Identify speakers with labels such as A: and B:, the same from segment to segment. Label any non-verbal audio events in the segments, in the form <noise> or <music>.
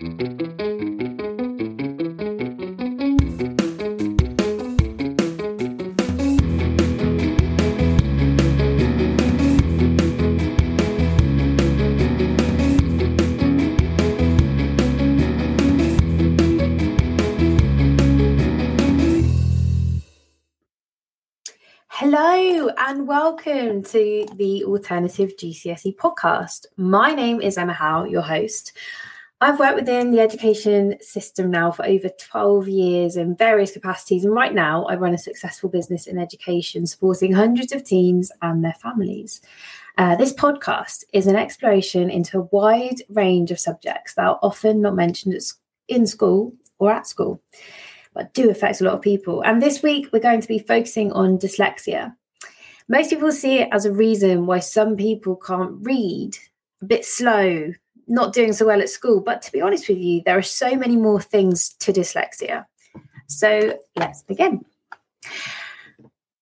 A: Hello and welcome to the Alternative GCSE podcast. My name is Emma Howe, your host. I've worked within the education system now for over 12 years in various capacities, and right now I run a successful business in education supporting hundreds of teens and their families. Uh, this podcast is an exploration into a wide range of subjects that are often not mentioned in school or at school but do affect a lot of people. And this week, we're going to be focusing on dyslexia. Most people see it as a reason why some people can't read, a bit slow, not doing so well at school. But to be honest with you, there are so many more things to dyslexia. So let's begin.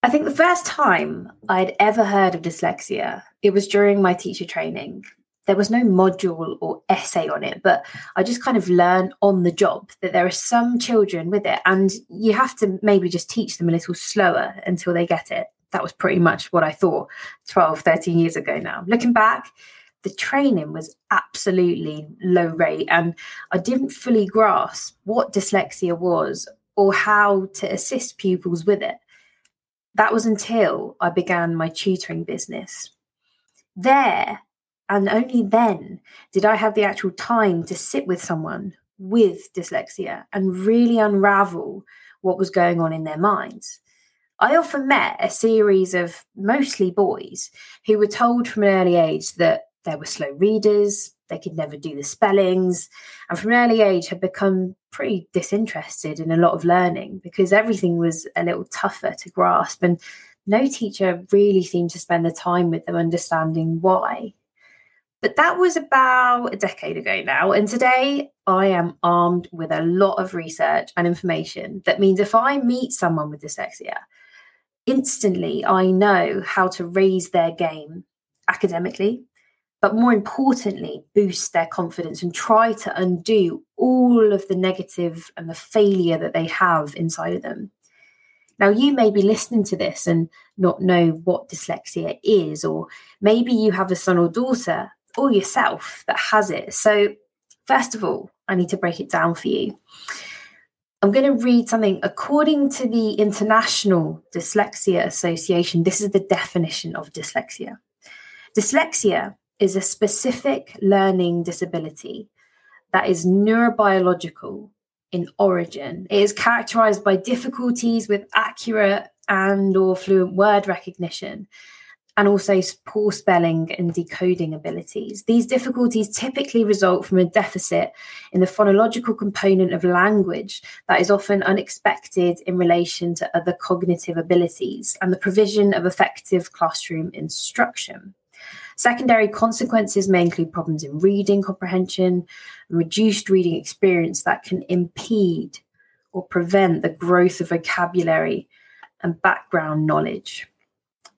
A: I think the first time I'd ever heard of dyslexia, it was during my teacher training there was no module or essay on it, but I just kind of learned on the job that there are some children with it, and you have to maybe just teach them a little slower until they get it. That was pretty much what I thought 12, 13 years ago now. Looking back, the training was absolutely low rate, and I didn't fully grasp what dyslexia was or how to assist pupils with it. That was until I began my tutoring business. There, and only then did I have the actual time to sit with someone with dyslexia and really unravel what was going on in their minds. I often met a series of mostly boys who were told from an early age that they were slow readers, they could never do the spellings, and from an early age had become pretty disinterested in a lot of learning because everything was a little tougher to grasp. And no teacher really seemed to spend the time with them understanding why. But that was about a decade ago now. And today I am armed with a lot of research and information that means if I meet someone with dyslexia, instantly I know how to raise their game academically, but more importantly, boost their confidence and try to undo all of the negative and the failure that they have inside of them. Now, you may be listening to this and not know what dyslexia is, or maybe you have a son or daughter or yourself that has it. So, first of all, I need to break it down for you. I'm going to read something according to the International Dyslexia Association. This is the definition of dyslexia. Dyslexia is a specific learning disability that is neurobiological in origin. It is characterized by difficulties with accurate and or fluent word recognition and also poor spelling and decoding abilities. These difficulties typically result from a deficit in the phonological component of language that is often unexpected in relation to other cognitive abilities and the provision of effective classroom instruction. Secondary consequences may include problems in reading comprehension, and reduced reading experience that can impede or prevent the growth of vocabulary and background knowledge.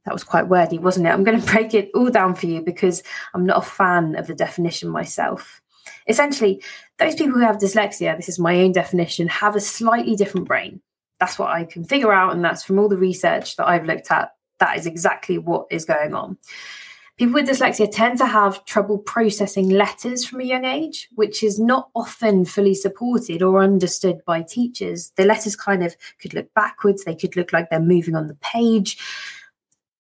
A: That was quite wordy, wasn't it? I'm going <laughs> to break it all down for you because I'm not a fan of the definition myself. Essentially, those people who have dyslexia, this is my own definition, have a slightly different brain. That's what I can figure out, and that's from all the research that I've looked at. That is exactly what is going on. People with dyslexia tend to have trouble processing letters from a young age, which is not often fully supported or understood by teachers. The letters kind of could look backwards, they could look like they're moving on the page.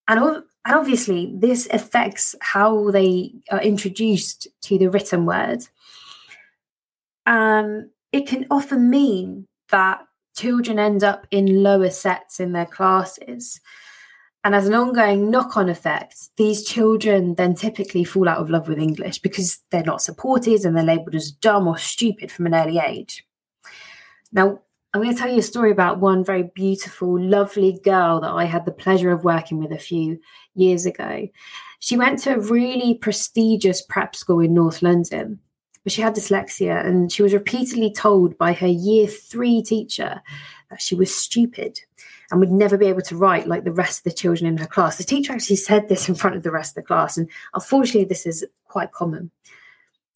A: And, and obviously, this affects how they are introduced to the written word. Um, it can often mean that children end up in lower sets in their classes. And as an ongoing knock on effect, these children then typically fall out of love with English because they're not supported and they're labeled as dumb or stupid from an early age. Now, I'm going to tell you a story about one very beautiful, lovely girl that I had the pleasure of working with a few years ago. She went to a really prestigious prep school in North London, but she had dyslexia and she was repeatedly told by her year three teacher that she was stupid and would never be able to write like the rest of the children in her class. The teacher actually said this in front of the rest of the class, and unfortunately, this is quite common.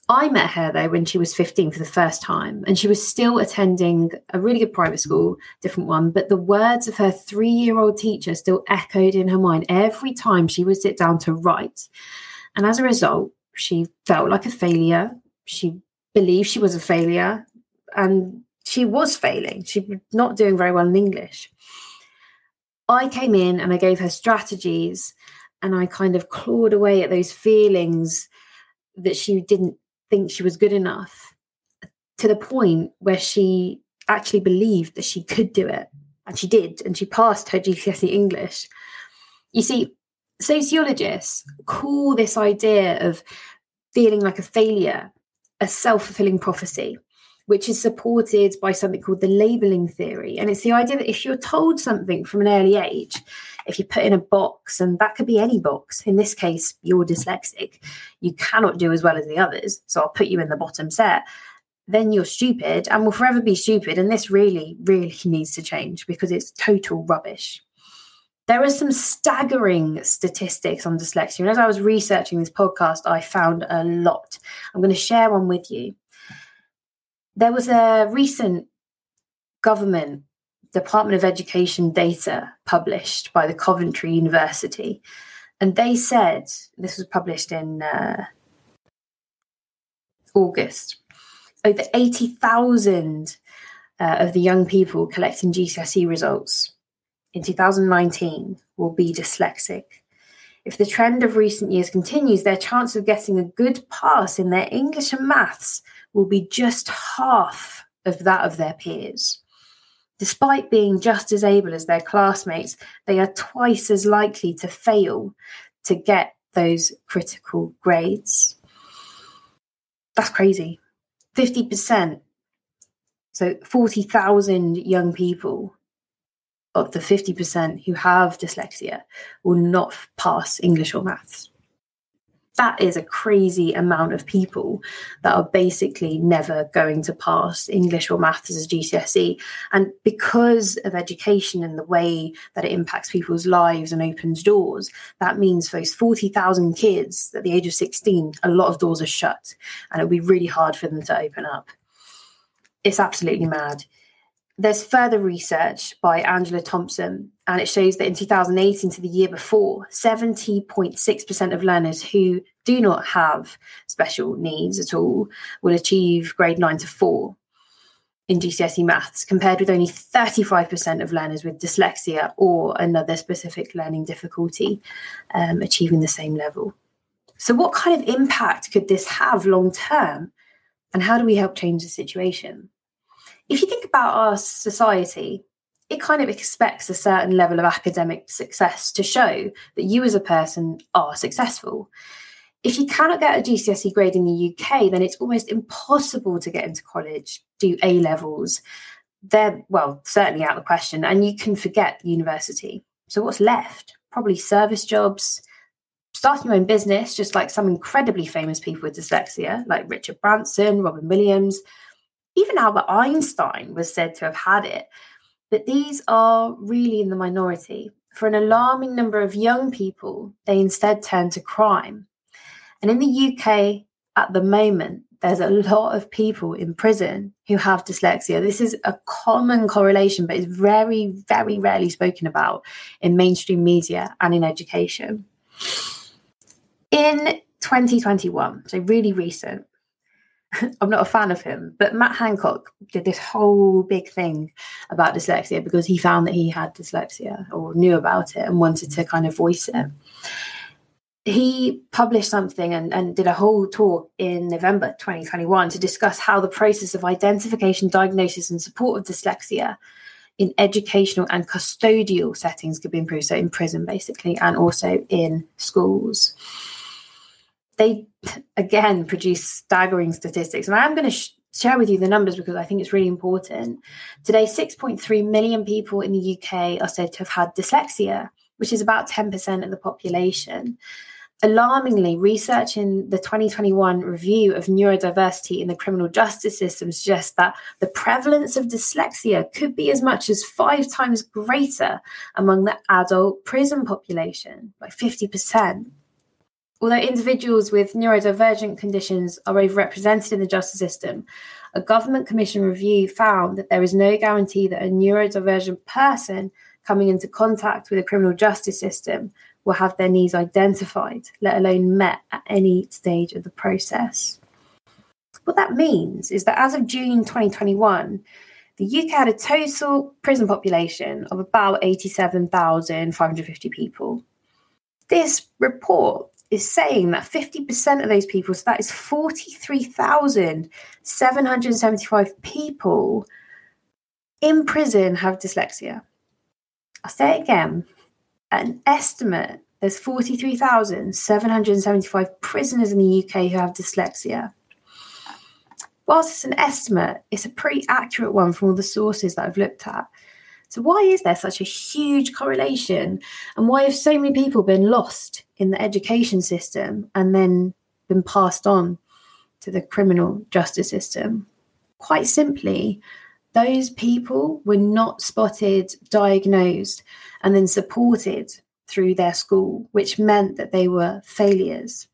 A: I met her though when she was 15 for the first time, and she was still attending a really good private school, different one. But the words of her three year old teacher still echoed in her mind every time she would sit down to write. And as a result, she felt like a failure. She believed she was a failure, and she was failing. She was not doing very well in English. I came in and I gave her strategies and I kind of clawed away at those feelings that she didn't think she was good enough to the point where she actually believed that she could do it. And she did, and she passed her GCSE English. You see, sociologists call this idea of feeling like a failure a self fulfilling prophecy, which is supported by something called the labeling theory. And it's the idea that if you're told something from an early age, if you put in a box, and that could be any box, in this case, you're dyslexic, you cannot do as well as the others, so I'll put you in the bottom set, then you're stupid and will forever be stupid. And this really, really <laughs> needs to change because it's total rubbish. There are some staggering statistics on dyslexia. And as I was researching this podcast, I found a lot. I'm going to share one with you. There was a recent government Department of Education data published by the Coventry University. And they said, this was published in uh, August, over 80,000 uh, of the young people collecting GCSE results in 2019 will be dyslexic. If the trend of recent years continues, their chance of getting a good pass in their English and maths will be just half of that of their peers. Despite being just as able as their classmates, they are twice as likely to fail to get those critical grades. That's crazy. 50%. So 40,000 young people of the 50% who have dyslexia will not pass English or maths that is a crazy amount of people that are basically never going to pass English or maths as GCSE. And because of education and the way that it impacts people's lives and opens doors, that means for those 40,000 kids at the age of 16, a lot of doors are shut and it'll be really hard for them to open up. It's absolutely mad. There's further research by Angela Thompson, and it shows that in 2018 to the year before, 70.6% of learners who do not have special needs at all will achieve grade 9 to 4 in GCSE maths, compared with only 35% of learners with dyslexia or another specific learning difficulty um, achieving the same level. So, what kind of impact could this have long term? And how do we help change the situation? If you think about our society, it kind of expects a certain level of academic success to show that you as a person are successful. If you cannot get a GCSE grade in the UK, then it's almost impossible to get into college, do A levels. They're, well, certainly out of the question, and you can forget university. So, what's left? Probably service jobs, starting your own business, just like some incredibly famous people with dyslexia, like Richard Branson, Robin Williams, even Albert Einstein was said to have had it. But these are really in the minority. For an alarming number of young people, they instead turn to crime. And in the UK at the moment, there's a lot of people in prison who have dyslexia. This is a common correlation, but it's very, very rarely spoken about in mainstream media and in education. In 2021, so really recent, I'm not a fan of him, but Matt Hancock did this whole big thing about dyslexia because he found that he had dyslexia or knew about it and wanted to kind of voice it. He published something and, and did a whole talk in November 2021 to discuss how the process of identification, diagnosis, and support of dyslexia in educational and custodial settings could be improved. So, in prison, basically, and also in schools they again produce staggering statistics. And I'm going to sh- share with you the numbers because I think it's really important. Today, 6.3 million people in the UK are said to have had dyslexia, which is about 10% of the population. Alarmingly, research in the 2021 review of neurodiversity in the criminal justice system suggests that the prevalence of dyslexia could be as much as five times greater among the adult prison population, like 50%. Although individuals with neurodivergent conditions are overrepresented in the justice system, a government commission review found that there is no guarantee that a neurodivergent person coming into contact with the criminal justice system will have their needs identified, let alone met at any stage of the process. What that means is that as of June 2021, the UK had a total prison population of about 87,550 people. This report is saying that 50% of those people, so that is 43,775 people in prison, have dyslexia. I'll say it again an estimate there's 43,775 prisoners in the UK who have dyslexia. Whilst it's an estimate, it's a pretty accurate one from all the sources that I've looked at. So, why is there such a huge correlation? And why have so many people been lost in the education system and then been passed on to the criminal justice system? Quite simply, those people were not spotted, diagnosed, and then supported through their school, which meant that they were failures.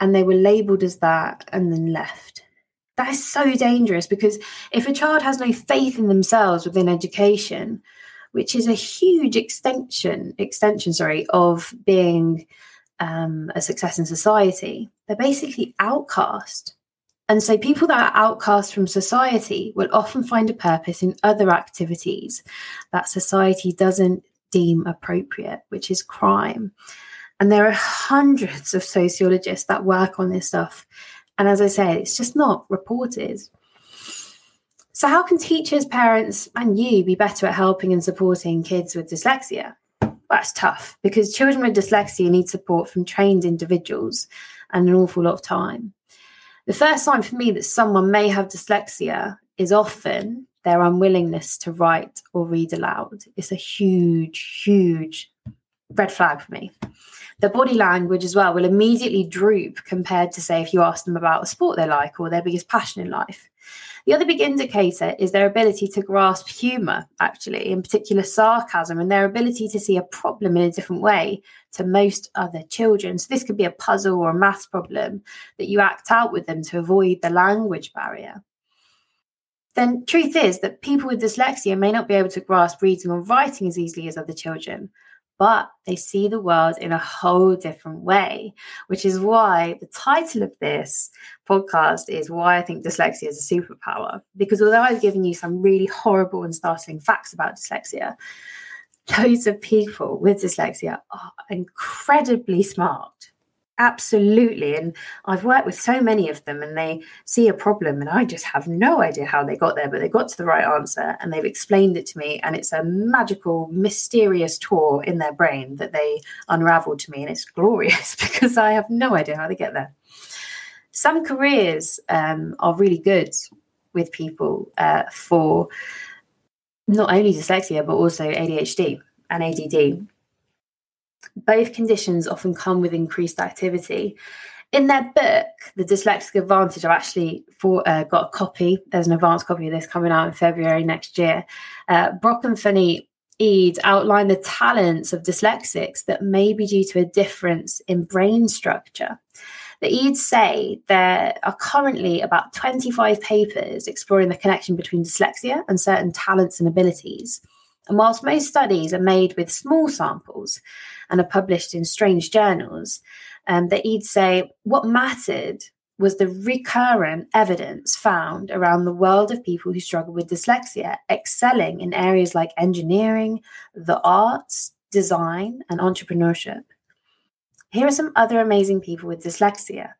A: And they were labeled as that and then left. That is so dangerous because if a child has no faith in themselves within education, which is a huge extension extension sorry of being um, a success in society, they're basically outcast and so people that are outcast from society will often find a purpose in other activities that society doesn't deem appropriate, which is crime. And there are hundreds of sociologists that work on this stuff. And as I say, it's just not reported. So, how can teachers, parents, and you be better at helping and supporting kids with dyslexia? That's tough because children with dyslexia need support from trained individuals and an awful lot of time. The first sign for me that someone may have dyslexia is often their unwillingness to write or read aloud. It's a huge, huge red flag for me. The body language as well will immediately droop compared to, say, if you ask them about a sport they like or their biggest passion in life. The other big indicator is their ability to grasp humour, actually, in particular sarcasm, and their ability to see a problem in a different way to most other children. So, this could be a puzzle or a maths problem that you act out with them to avoid the language barrier. Then, truth is that people with dyslexia may not be able to grasp reading or writing as easily as other children, but they see the world in a whole different way, which is why the title of this podcast is Why I Think Dyslexia is a Superpower. Because although I've given you some really horrible and startling facts about dyslexia, loads of people with dyslexia are incredibly smart Absolutely. And I've worked with so many of them and they see a problem and I just have no idea how they got there, but they got to the right answer and they've explained it to me. And it's a magical, mysterious tour in their brain that they unraveled to me. And it's glorious <laughs> because I have no idea how they get there. Some careers um, are really good with people uh, for not only dyslexia, but also ADHD and ADD both conditions often come with increased activity. In their book, The Dyslexic Advantage, I've actually for, uh, got a copy. There's an advanced copy of this coming out in February next year. Uh, Brock and Fanny Eide outline the talents of dyslexics that may be due to a difference in brain structure. The Eides say there are currently about 25 papers exploring the connection between dyslexia and certain talents and abilities. And whilst most studies are made with small samples, and are published in strange journals, um, that he'd say what mattered was the recurrent evidence found around the world of people who struggle with dyslexia, excelling in areas like engineering, the arts, design, and entrepreneurship. Here are some other amazing people with dyslexia.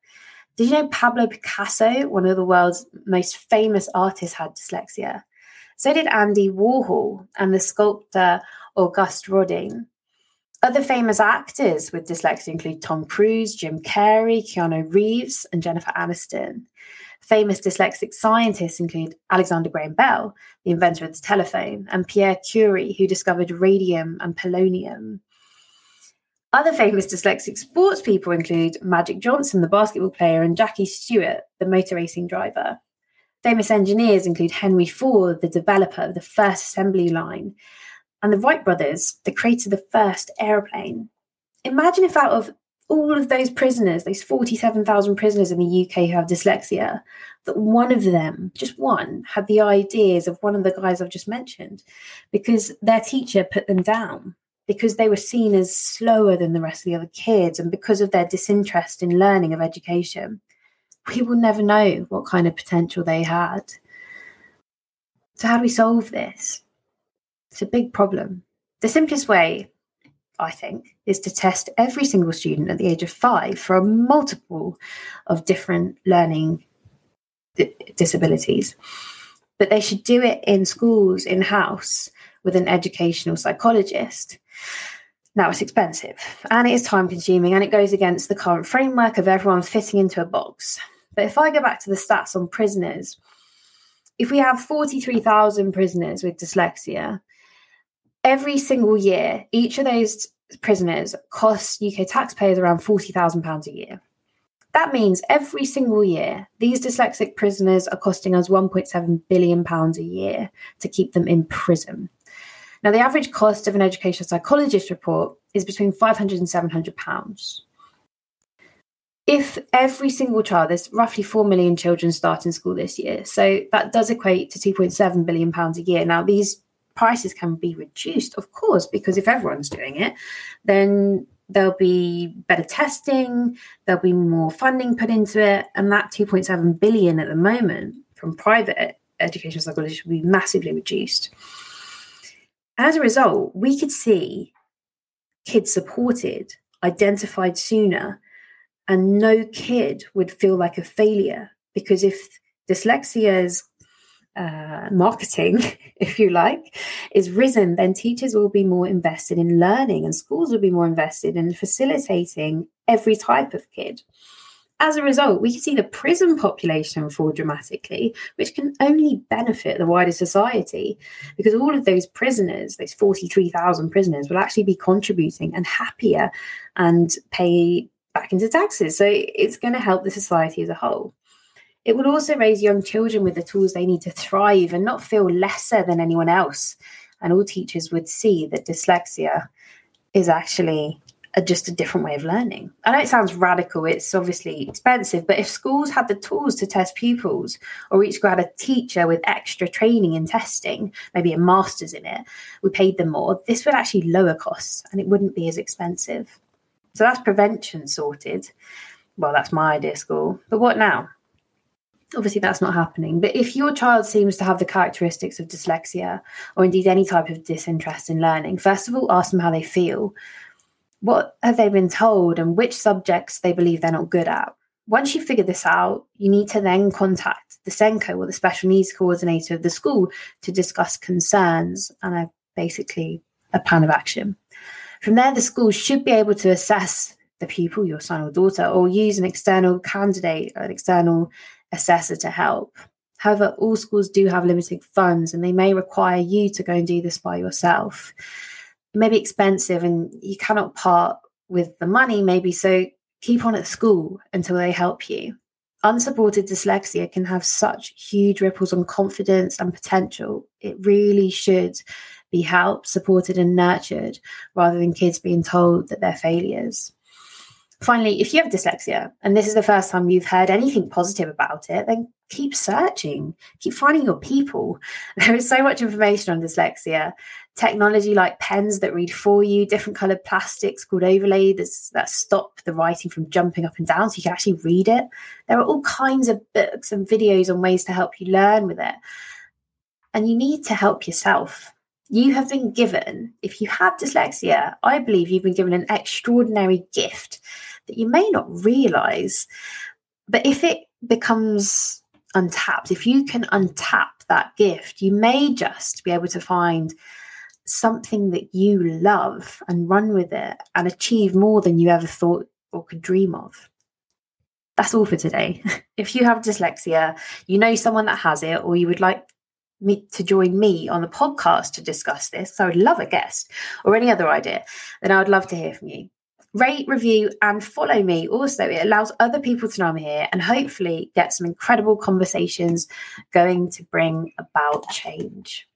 A: Did you know Pablo Picasso, one of the world's most famous artists, had dyslexia? So did Andy Warhol and the sculptor Auguste Rodin. Other famous actors with dyslexia include Tom Cruise, Jim Carrey, Keanu Reeves, and Jennifer Aniston. Famous dyslexic scientists include Alexander Graham Bell, the inventor of the telephone, and Pierre Curie, who discovered radium and polonium. Other famous dyslexic sports people include Magic Johnson, the basketball player, and Jackie Stewart, the motor racing driver. Famous engineers include Henry Ford, the developer of the first assembly line, and the Wright brothers, the creator of the first aeroplane. Imagine if out of all of those prisoners, those 47,000 prisoners in the UK who have dyslexia, that one of them, just one, had the ideas of one of the guys I've just mentioned because their teacher put them down because they were seen as slower than the rest of the other kids and because of their disinterest in learning of education. Will never know what kind of potential they had. So, how do we solve this? It's a big problem. The simplest way I think, is to test every single student at the age of five for a multiple of different learning disabilities. But they should do it in schools, in house, with an educational psychologist. Now, it's expensive and it is time consuming and it goes against the current framework of everyone fitting into a box. But if I go back to the stats on prisoners, if we have 43,000 prisoners with dyslexia, every single year, each of those prisoners costs UK taxpayers around £40,000 a year. That means every single year, these dyslexic prisoners are costing us £1.7 billion a year to keep them in prison. Now, the average cost of an educational psychologist report is between £500 and £700. If every single child, there's roughly 4 million children starting school this year, so that does equate to £2.7 billion a year. Now, these prices can be reduced, of course, because if everyone's doing it, then there'll be better testing, there'll be more funding put into it, and that 2.7 billion at the moment from private education psychologists will be massively reduced. As a result, we could see kids supported, identified sooner, and no kid would feel like a failure because if dyslexia's uh, marketing, <laughs> if you like, is risen, then teachers will be more invested in learning and schools will be more invested in facilitating every type of kid. As a result, we can see the prison population fall dramatically, which can only benefit the wider society because all of those prisoners, those 43,000 prisoners, will actually be contributing and happier and pay back into taxes. So it's going to help the society as a whole. It will also raise young children with the tools they need to thrive and not feel lesser than anyone else. And all teachers would see that dyslexia is actually a, just a different way of learning. I know it sounds radical, it's obviously expensive, but if schools had the tools to test pupils, or each had a teacher with extra training in testing, maybe a master's in it, we paid them more, this would actually lower costs and it wouldn't be as expensive. So that's prevention sorted. Well, that's my idea, school. But what now? obviously that's not happening but if your child seems to have the characteristics of dyslexia or indeed any type of disinterest in learning first of all ask them how they feel what have they been told and which subjects they believe they're not good at once you figure this out you need to then contact the SENCo or the special needs coordinator of the school to discuss concerns and a, basically a plan of action from there the school should be able to assess the pupil your son or daughter or use an external candidate an external assessor to help. However, all schools do have limited funds and they may require you to go and do this by yourself. It may be expensive and you cannot part with the money, maybe, so keep on at school until they help you. Unsupported dyslexia can have such huge ripples on confidence and potential. It really should be helped, supported, and nurtured rather than kids being told that they're failures. Finally, if you have dyslexia and this is the first time you've heard anything positive about it, then keep searching, keep finding your people. <laughs> There is so much information on dyslexia. Technology like pens that read for you, different colored plastics called overlay that stop the writing from jumping up and down so you can actually read it. There are all kinds of books and videos on ways to help you learn with it. And you need to help yourself. You have been given, if you have dyslexia, I believe you've been given an extraordinary gift that you may not realize. But if it becomes untapped, if you can untap that gift, you may just be able to find something that you love and run with it and achieve more than you ever thought or could dream of. That's all for today. <laughs> if you have dyslexia, you know someone that has it, or you would like me to join me on the podcast to discuss this, so I would love a guest or any other idea, then I would love to hear from you rate, review, and follow me. Also, it allows other people to know I'm here and hopefully get some incredible conversations going to bring about change.